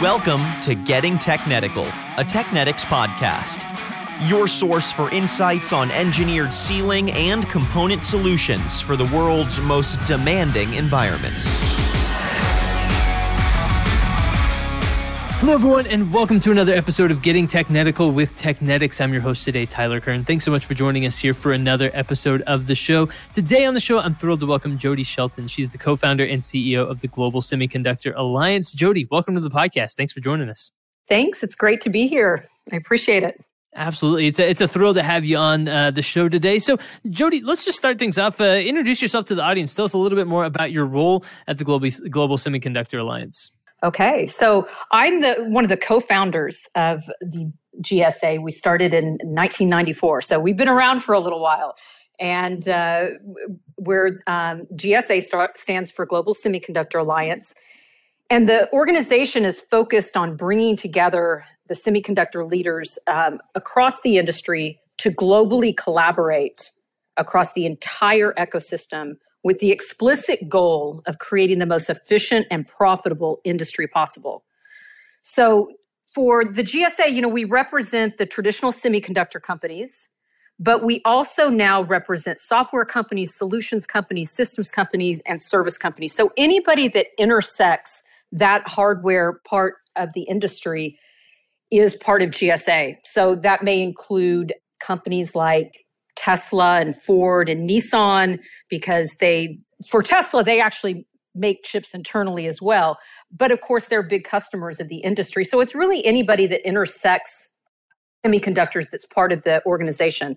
Welcome to Getting Technetical, a Technetics podcast. Your source for insights on engineered sealing and component solutions for the world's most demanding environments. Hello, everyone, and welcome to another episode of Getting Technetical with Technetics. I'm your host today, Tyler Kern. Thanks so much for joining us here for another episode of the show. Today on the show, I'm thrilled to welcome Jodi Shelton. She's the co founder and CEO of the Global Semiconductor Alliance. Jodi, welcome to the podcast. Thanks for joining us. Thanks. It's great to be here. I appreciate it. Absolutely. It's a, it's a thrill to have you on uh, the show today. So, Jodi, let's just start things off. Uh, introduce yourself to the audience. Tell us a little bit more about your role at the Global, Global Semiconductor Alliance. Okay, so I'm the one of the co-founders of the GSA. We started in 1994, so we've been around for a little while. And uh, where um, GSA st- stands for Global Semiconductor Alliance, and the organization is focused on bringing together the semiconductor leaders um, across the industry to globally collaborate across the entire ecosystem with the explicit goal of creating the most efficient and profitable industry possible. So, for the GSA, you know, we represent the traditional semiconductor companies, but we also now represent software companies, solutions companies, systems companies, and service companies. So, anybody that intersects that hardware part of the industry is part of GSA. So, that may include companies like Tesla and Ford and Nissan because they, for Tesla, they actually make chips internally as well. But of course, they're big customers of the industry. So it's really anybody that intersects semiconductors that's part of the organization.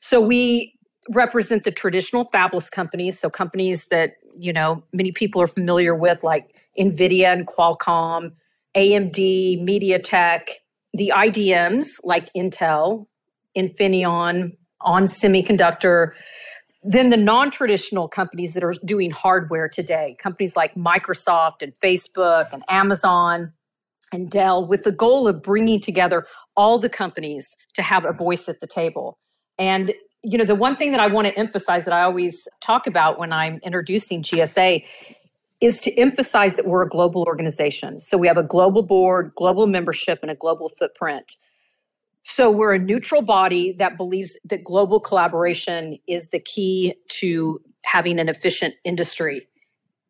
So we represent the traditional fabless companies. So companies that, you know, many people are familiar with, like NVIDIA and Qualcomm, AMD, MediaTek, the IDMs like Intel, Infineon, on semiconductor then the non-traditional companies that are doing hardware today. Companies like microsoft and facebook and amazon and dell with the goal of bringing together all the companies to have a voice at the table. And you know the one thing that i want to emphasize that i always talk about when i'm introducing gsa is to emphasize that we're a global organization. So we have a global board global membership and a global footprint so we're a neutral body that believes that global collaboration is the key to having an efficient industry.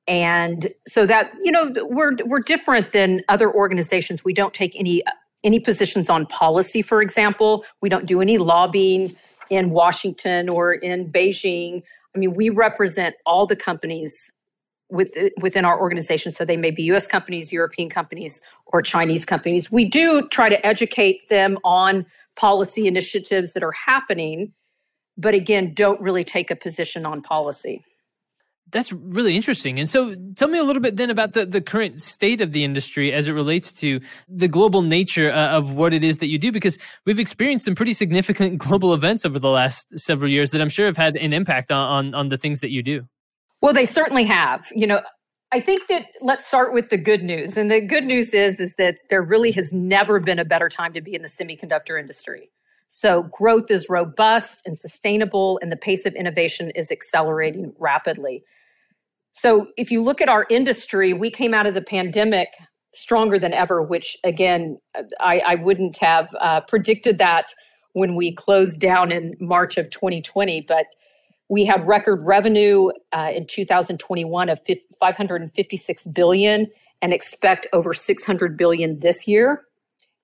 And so that, you know, we're we're different than other organizations. We don't take any any positions on policy, for example. We don't do any lobbying in Washington or in Beijing. I mean, we represent all the companies with, within our organization. So they may be US companies, European companies, or Chinese companies. We do try to educate them on policy initiatives that are happening, but again, don't really take a position on policy. That's really interesting. And so tell me a little bit then about the, the current state of the industry as it relates to the global nature uh, of what it is that you do, because we've experienced some pretty significant global events over the last several years that I'm sure have had an impact on, on, on the things that you do. Well, they certainly have. You know, I think that let's start with the good news. And the good news is is that there really has never been a better time to be in the semiconductor industry. So growth is robust and sustainable and the pace of innovation is accelerating rapidly. So if you look at our industry, we came out of the pandemic stronger than ever, which again, I, I wouldn't have uh, predicted that when we closed down in March of 2020. But we had record revenue uh, in 2021 of 556 billion and expect over 600 billion this year.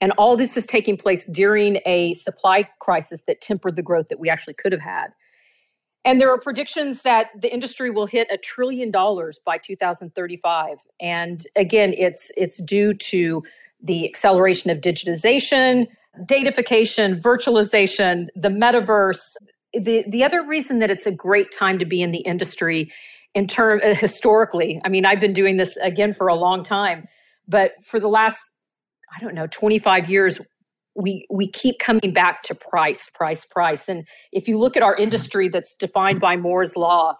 And all this is taking place during a supply crisis that tempered the growth that we actually could have had. And there are predictions that the industry will hit a trillion dollars by 2035. And again, it's it's due to the acceleration of digitization, datafication, virtualization, the metaverse, the the other reason that it's a great time to be in the industry in term uh, historically i mean i've been doing this again for a long time but for the last i don't know 25 years we we keep coming back to price price price. And if you look at our industry that's defined by moore's law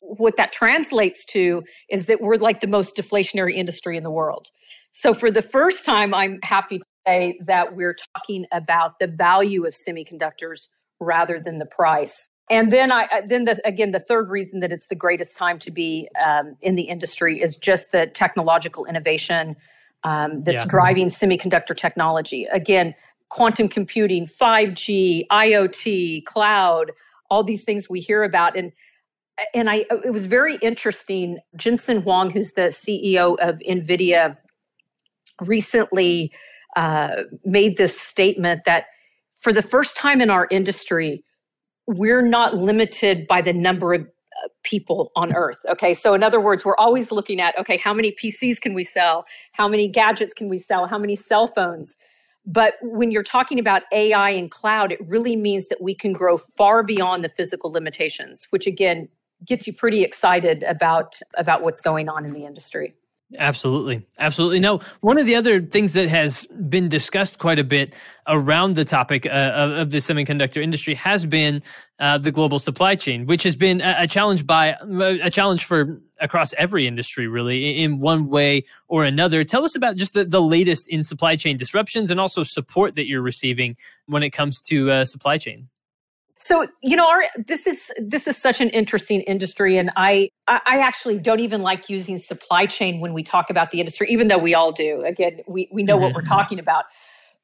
what that translates to is that we're like the most deflationary industry in the world. So for the first time i'm happy to say that we're talking about the value of semiconductors rather than the price. And then I then the, again the third reason that it's the greatest time to be um, in the industry is just the technological innovation. um, that's yeah. driving semiconductor technology. Again, quantum computing, 5G, IoT, cloud, all these things we hear about. And and I it was very interesting. Jensen Huang, who's the CEO of NVIDIA, recently uh, made this statement that for the first time in our industry, we're not limited by the number of uh, people on earth okay? So in other words we're always looking at okay how many pcs can we sell? How many gadgets can we sell? How many cell phones? But when you're talking about ai and cloud it really means that we can grow far beyond the physical limitations which again gets you pretty excited about about what's going on in the industry Absolutely. Absolutely. No, one of the other things that has been discussed quite a bit around the topic uh, of, of, the semiconductor industry has been uh, the global supply chain, which has been a, a, challenge by a challenge for across every industry, really, in one way or another. Tell us about just the, the latest in supply chain disruptions and also support that you're receiving when it comes to uh, supply chain. So you know, our this is this is such an interesting industry, and I I actually don't even like using supply chain when we talk about the industry, even though we all do. Again, we we know mm-hmm. what we're mm-hmm. talking about,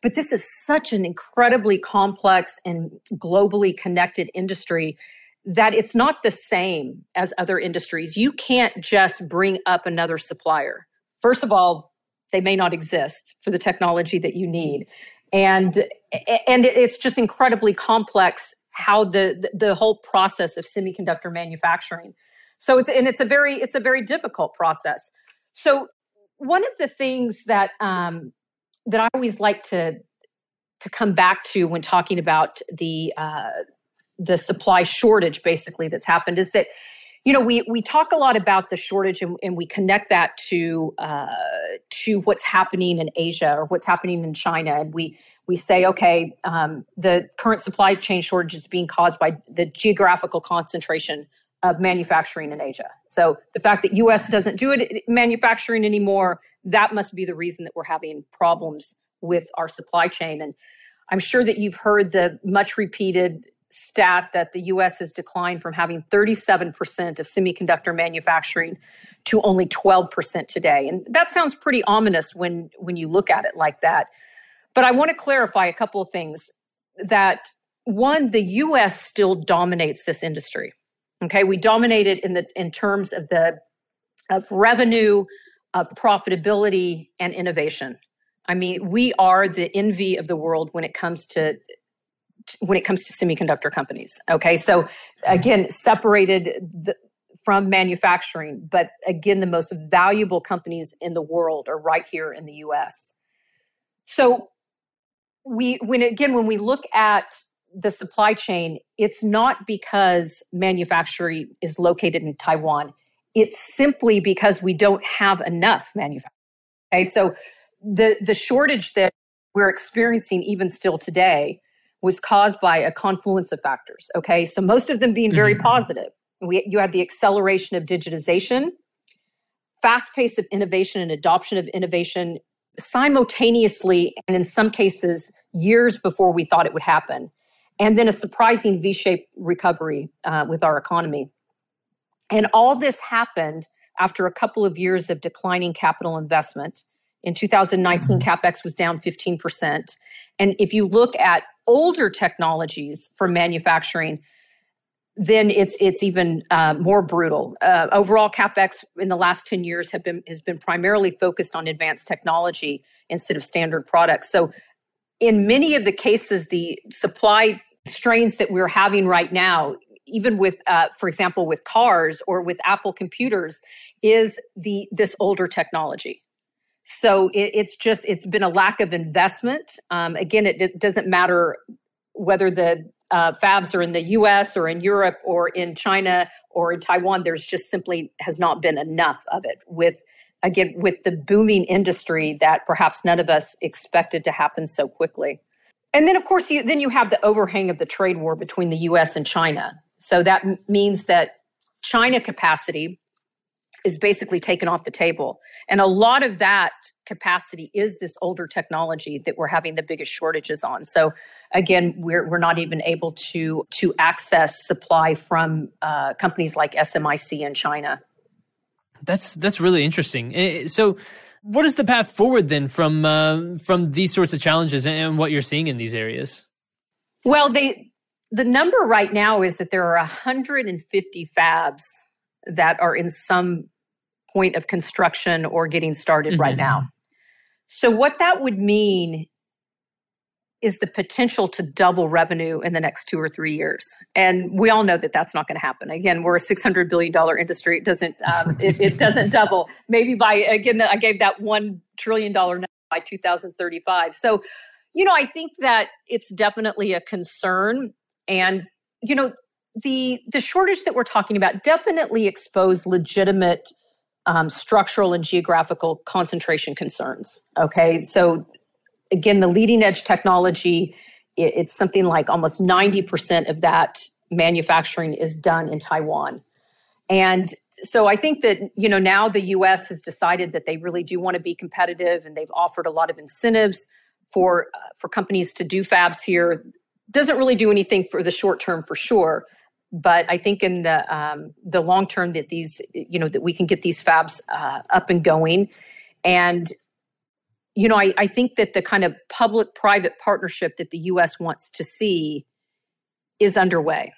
but this is such an incredibly complex and globally connected industry that it's not the same as other industries. You can't just bring up another supplier. First of all, they may not exist for the technology that you need and and it's just incredibly complex how the the whole process of semiconductor manufacturing. So it's and it's a very it's a very difficult process. So one of the things that um, that I always like to to come back to when talking about the uh, the supply shortage, basically that's happened, is that you know we we talk a lot about the shortage and, and we connect that to uh, to what's happening in Asia or what's happening in China, and we we say, okay, um, the current supply chain shortage is being caused by the geographical concentration of manufacturing in Asia. So the fact that U.S. doesn't do it manufacturing anymore, that must be the reason that we're having problems with our supply chain. And I'm sure that you've heard the much repeated stat that the US has declined from having 37% of semiconductor manufacturing to only 12% today. And that sounds pretty ominous when when you look at it like that. But I want to clarify a couple of things that one, the US still dominates this industry. Okay, we dominate it in the in terms of the of revenue, of profitability and innovation. I mean, we are the envy of the world when it comes to when it comes to semiconductor companies. Okay, so again, separated the, from manufacturing, but again, the most valuable companies in the world are right here in the U.S. So we when again when we look at the supply chain it's not because manufacturing is located in taiwan. It's simply because we don't have enough manufacturing. Okay so the the shortage that we're experiencing even still today was caused by a confluence of factors okay? So most of them being very mm-hmm. positive. We, you had the acceleration of digitization fast pace of innovation and adoption of innovation simultaneously and in some cases years before we thought it would happen. And then a surprising v-shaped recovery uh, with our economy. And all this happened after a couple of years of declining capital investment. In 2019 mm-hmm. capex was down 15% and if you look at older technologies for manufacturing then it's it's even uh, more brutal. Uh, overall, capex in the last ten years have been has been primarily focused on advanced technology instead of standard products. So, in many of the cases, the supply strains that we're having right now, even with, uh, for example, with cars or with Apple computers, is the this older technology. So it, it's just it's been a lack of investment. Um, again, it, it doesn't matter whether the uh, fabs are in the US or in Europe or in China or in Taiwan, there's just simply has not been enough of it with again with the booming industry that perhaps none of us expected to happen so quickly. And then of course you then you have the overhang of the trade war between the US and China. So that means that China capacity is basically taken off the table. And a lot of that capacity is this older technology that we're having the biggest shortages on. So again, we're, we're not even able to, to access supply from uh, companies like SMIC in China. That's, that's really interesting. Eh, so What is the path forward then from uh, from these sorts of challenges and what you're seeing in these areas? Well, they the number right now is that there are 150 fabs that are in some point of construction or getting started mm-hmm. right now. So what that would mean is the potential to double revenue in the next two or three years. And we all know that that's not going to happen. Again, we're a $600 billion industry. It doesn't, um, it, it, doesn't double. Maybe by, again, I gave that $1 trillion by 2035. So, you know, I think that it's definitely a concern. And, you know, the, the shortage that we're talking about definitely exposed legitimate um, structural and geographical concentration concerns. Okay. So again, the leading edge technology, it, it's something like almost 90% of that manufacturing is done in Taiwan. And so I think that you know now the US has decided that they really do want to be competitive and they've offered a lot of incentives for uh, for companies to do fabs here doesn't really do anything for the short term for sure but I think in the um, the long term that these you know that we can get these fabs uh, up and going. And you know, I, I think that the kind of public private partnership that the US wants to see is underway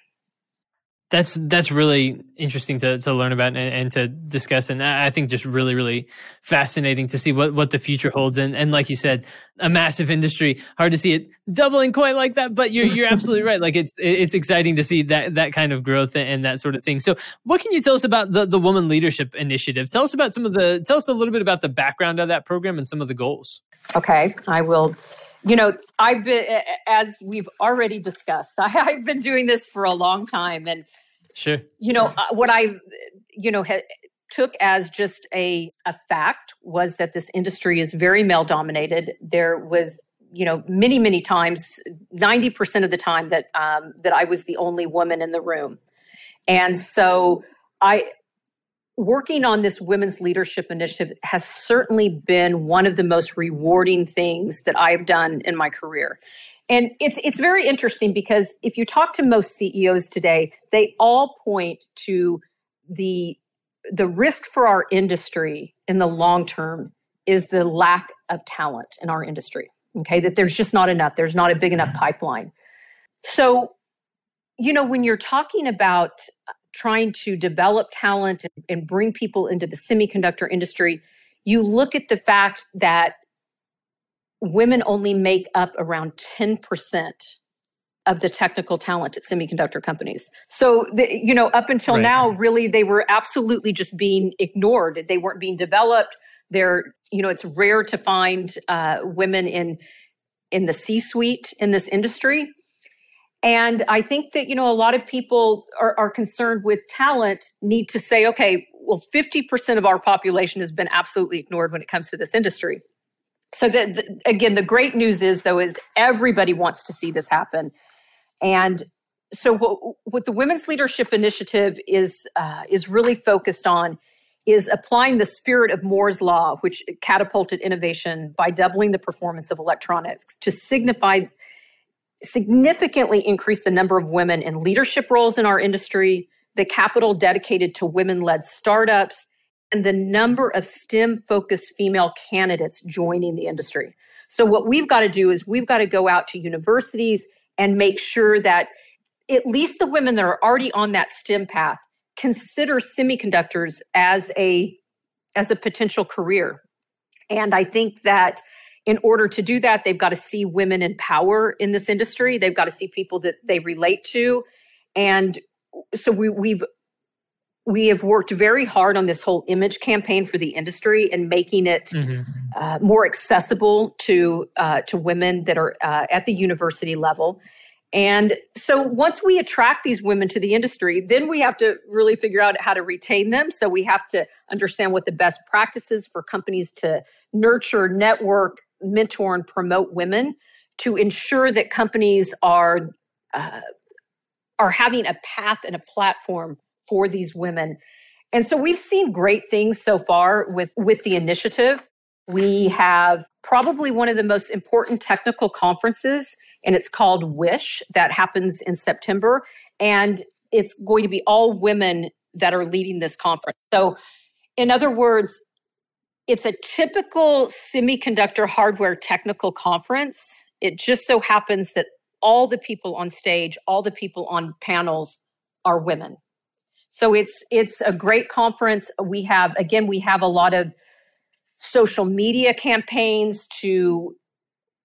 that's that's really interesting to, to learn about and, and, to discuss. And i think just really really fascinating to see what, what the future holds. And, and like you said a massive industry hard to see it doubling quite like that but you're you're absolutely right. Like it's it's exciting to see that that kind of growth and that sort of thing. So what can you tell us about the the woman leadership initiative? Tell us about some of the tell us a little bit about the background of that program and some of the goals. Okay i will you know, I've been, as we've already discussed, I, have been doing this for a long time. And, sure, you know, uh, what I, you know, ha- took as just a, a fact was that this industry is very male dominated. There was, you know, many, many times, 90% of the time that, um, that I was the only woman in the room. And so I, working on this women's leadership initiative has certainly been one of the most rewarding things that I've done in my career. And it's it's very interesting because if you talk to most CEOs today, they all point to the the risk for our industry in the long term is the lack of talent in our industry. Okay, that there's just not enough. There's not a big enough pipeline. So, you know, when you're talking about trying to develop talent and, and bring people into the semiconductor industry, you look at the fact that women only make up around 10% of the technical talent at semiconductor companies. So, the, you know, up until right. now, really, they were absolutely just being ignored. They weren't being developed. They're, you know, it's rare to find uh, women in in the C-suite in this industry. And I think that, you know, a lot of people are, are concerned with talent need to say, okay, well, 50% of our population has been absolutely ignored when it comes to this industry. So the, the, again, the great news is though, is everybody wants to see this happen. And so what, what the Women's Leadership Initiative is, uh, is really focused on is applying the spirit of Moore's Law, which catapulted innovation by doubling the performance of electronics to signify significantly increase the number of women in leadership roles in our industry, the capital dedicated to women led startups, and the number of STEM focused female candidates joining the industry. So, what we've got to do is we've got to go out to universities and make sure that at least the women that are already on that STEM path consider semiconductors as a as a potential career. And I think that in order to do that, they've got to see women in power in this industry. They've got to see people that they relate to. And so we, we've we have worked very hard on this whole image campaign for the industry and making it mm-hmm. uh, more accessible to uh, to women that are uh, at the university level. And so once we attract these women to the industry, then we have to really figure out how to retain them. So we have to understand what the best practices for companies to nurture, network, mentor and promote women to ensure that companies are uh, are having a path and a platform for these women. And so we've seen great things so far with with the initiative. We have probably one of the most important technical conferences and it's called Wish that happens in September and it's going to be all women that are leading this conference. So in other words, it's a typical semiconductor hardware technical conference. It just so happens that all the people on stage, all the people on panels are women. So it's it's a great conference. We have again we have a lot of social media campaigns to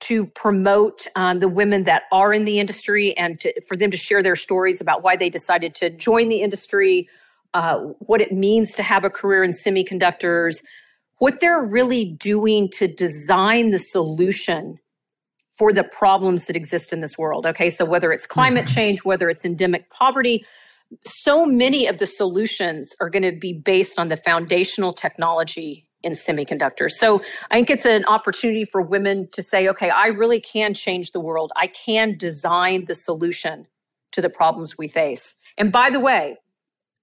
to promote um, the women that are in the industry and to, for them to share their stories about why they decided to join the industry, uh, what it means to have a career in semiconductors, what they're really doing to design the solution for the problems that exist in this world. Okay, so whether it's climate mm-hmm. change, whether it's endemic poverty, so many of the solutions are going to be based on the foundational technology in semiconductors. So I think it's an opportunity for women to say, okay, I really can change the world. I can design the solution to the problems we face. And by the way,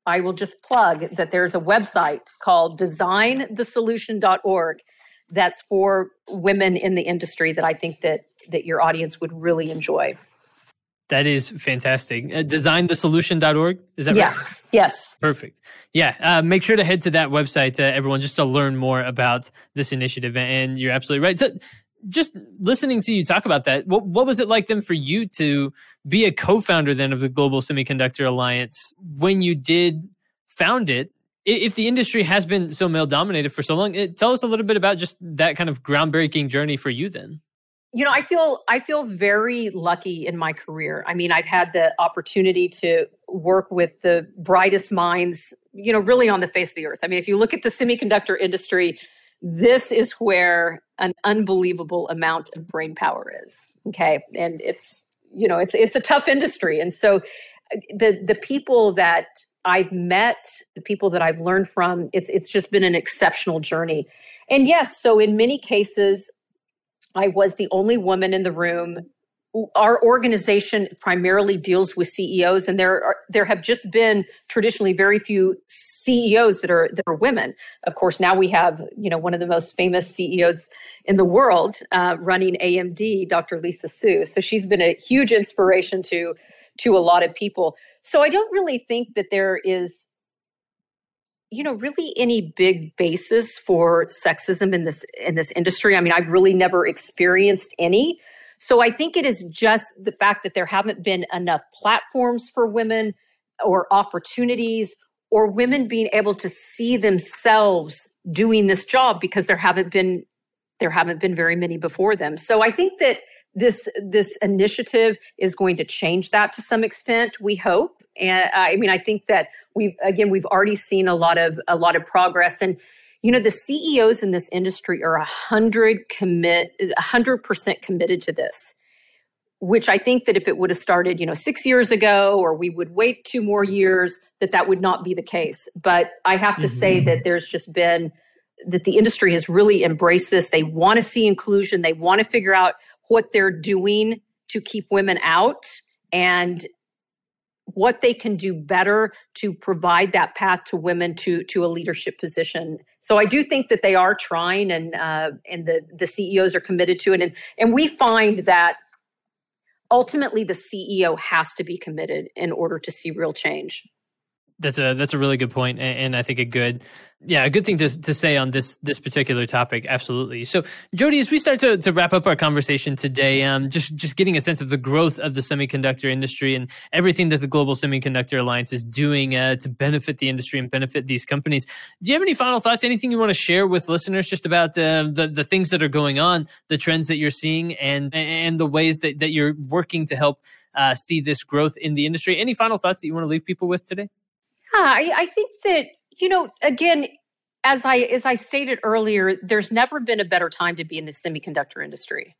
I will just plug that there's a website called designthesolution.org that's for women in the industry that I think that that your audience would really enjoy. That is fantastic. Uh, designthesolution.org. Is that yes. right? Yes. Perfect. Yeah. Uh, make sure to head to that website, uh, everyone, just to learn more about this initiative. And you're absolutely right. So, just listening to you talk about that, what, what was it like then for you to be a co founder then of the Global Semiconductor Alliance when you did found it? If the industry has been so male dominated for so long, it, tell us a little bit about just that kind of groundbreaking journey for you then. You know i feel i feel very lucky in my career. I mean i've had the opportunity to work with the brightest minds you know really on the face of the earth. I mean if you look at the semiconductor industry this is where an unbelievable amount of brain power is okay and it's you know it's it's a tough industry and so uh, the the people that I've met, the people that I've learned from, it's it's just been an exceptional journey. And yes, so in many cases, I was the only woman in the room. Our organization primarily deals with CEOs, and there are there have just been traditionally very few CEOs that are that are women. Of course, now we have you know one of the most famous CEOs in the world uh, running AMD, Dr. Lisa Su. So she's been a huge inspiration to to a lot of people. So I don't really think that there is you know really any big basis for sexism in this in this industry i mean i've really never experienced any so i think it is just the fact that there haven't been enough platforms for women or opportunities or women being able to see themselves doing this job because there haven't been there haven't been very many before them. So i think that this this initiative is going to change that to some extent we hope. And i mean i think that we've again we've already seen a lot of a lot of progress. And you know the ceos in this industry are a hundred commit a hundred percent committed to this which i think that if it would have started you know six years ago or we would wait two more years that that would not be the case but i have to mm-hmm. say that there's just been that the industry has really embraced this they want to see inclusion they want to figure out what they're doing to keep women out and what they can do better to provide that path to women to to a leadership position. So I do think that they are trying, and uh, and the the CEOs are committed to it, and and we find that ultimately the CEO has to be committed in order to see real change. That's a that's a really good point, and, and I think a good yeah, a good thing to to say on this this particular topic. Absolutely. So, Jodi, as we start to, to wrap up our conversation today, um, just just getting a sense of the growth of the semiconductor industry and everything that the Global Semiconductor Alliance is doing uh, to benefit the industry and benefit these companies. Do you have any final thoughts? Anything you want to share with listeners just about uh, the the things that are going on, the trends that you're seeing, and and the ways that that you're working to help uh, see this growth in the industry? Any final thoughts that you want to leave people with today? I, I think that you know again as i as i stated earlier there's never been a better time to be in the semiconductor industry.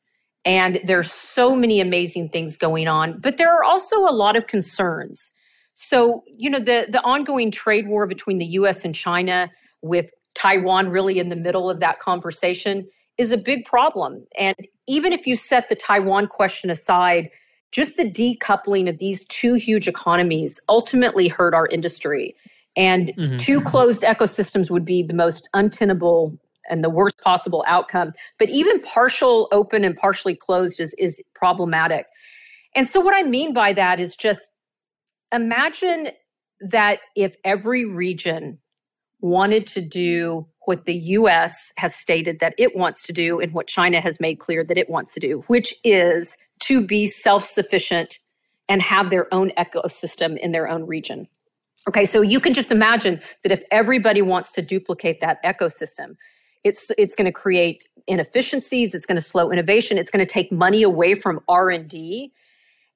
And there's so many amazing things going on but there are also a lot of concerns. So you know the the ongoing trade war between the US and China with Taiwan really in the middle of that conversation is a big problem. And even if you set the Taiwan question aside just the decoupling of these two huge economies ultimately hurt our industry. And mm-hmm. two closed ecosystems would be the most untenable and the worst possible outcome. But even partial open and partially closed is, is problematic. And so, what I mean by that is just imagine that if every region wanted to do what the US has stated that it wants to do and what China has made clear that it wants to do, which is to be self sufficient and have their own ecosystem in their own region. Okay, so you can just imagine that if everybody wants to duplicate that ecosystem, it's it's going to create inefficiencies, it's going to slow innovation, it's going to take money away from R&D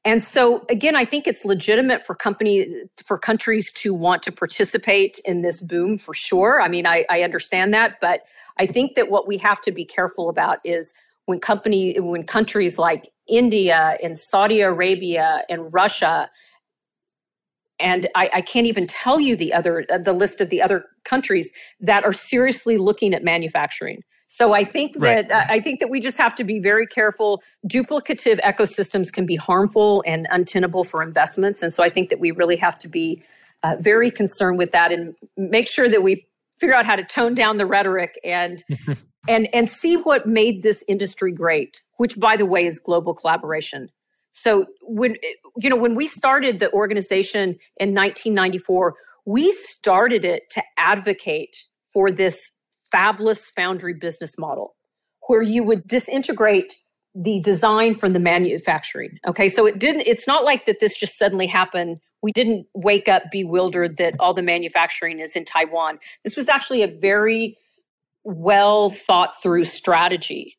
and so again, I think it's legitimate for companies for countries to want to participate in this boom for sure. I mean, I, I understand that, but I think that what we have to be careful about is when company when countries like India and Saudi Arabia and Russia and I, I, can't even tell you the other the list of the other countries that are seriously looking at manufacturing so I think that right. uh, I think that we just have to be very careful. Duplicative ecosystems can be harmful and untenable for investments, and so I think that we really have to be uh, very concerned with that and make sure that we figure out how to tone down the rhetoric and and and see what made this industry great. Which, by the way, is global collaboration. So when you know when we started the organization in 1994, we started it to advocate for this fabless foundry business model where you would disintegrate the design from the manufacturing. Okay, so it didn't, it's not like that this just suddenly happened. We didn't wake up bewildered that all the manufacturing is in Taiwan. This was actually a very well thought through strategy.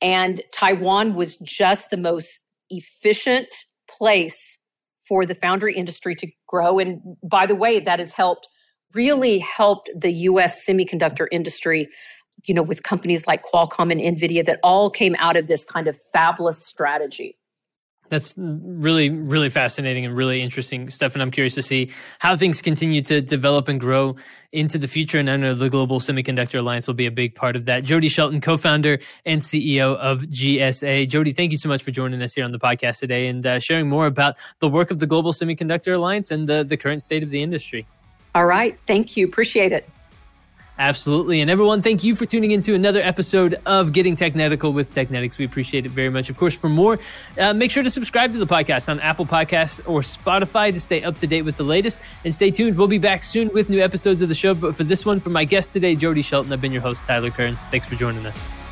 And Taiwan was just the most efficient place for the foundry industry to grow. And by the way, that has helped really helped the US semiconductor industry, you know, with companies like Qualcomm and Nvidia that all came out of this kind of fabless strategy. That's really, really fascinating and really interesting stuff. And I'm curious to see how things continue to develop and grow into the future. And I know the Global Semiconductor Alliance will be a big part of that. Jodi Shelton, co founder and CEO of GSA. Jodi, thank you so much for joining us here on the podcast today and uh, sharing more about the work of the Global Semiconductor Alliance and the, the current state of the industry. All right. Thank you. Appreciate it. Absolutely. And everyone, thank you for tuning into another episode of Getting Technetical with Technetics. We appreciate it very much. Of course, for more, uh, make sure to subscribe to the podcast on Apple Podcasts or Spotify to stay up to date with the latest. And stay tuned. We'll be back soon with new episodes of the show. But for this one, for my guest today, Jodi Shelton, I've been your host, Tyler Kern. Thanks for joining us.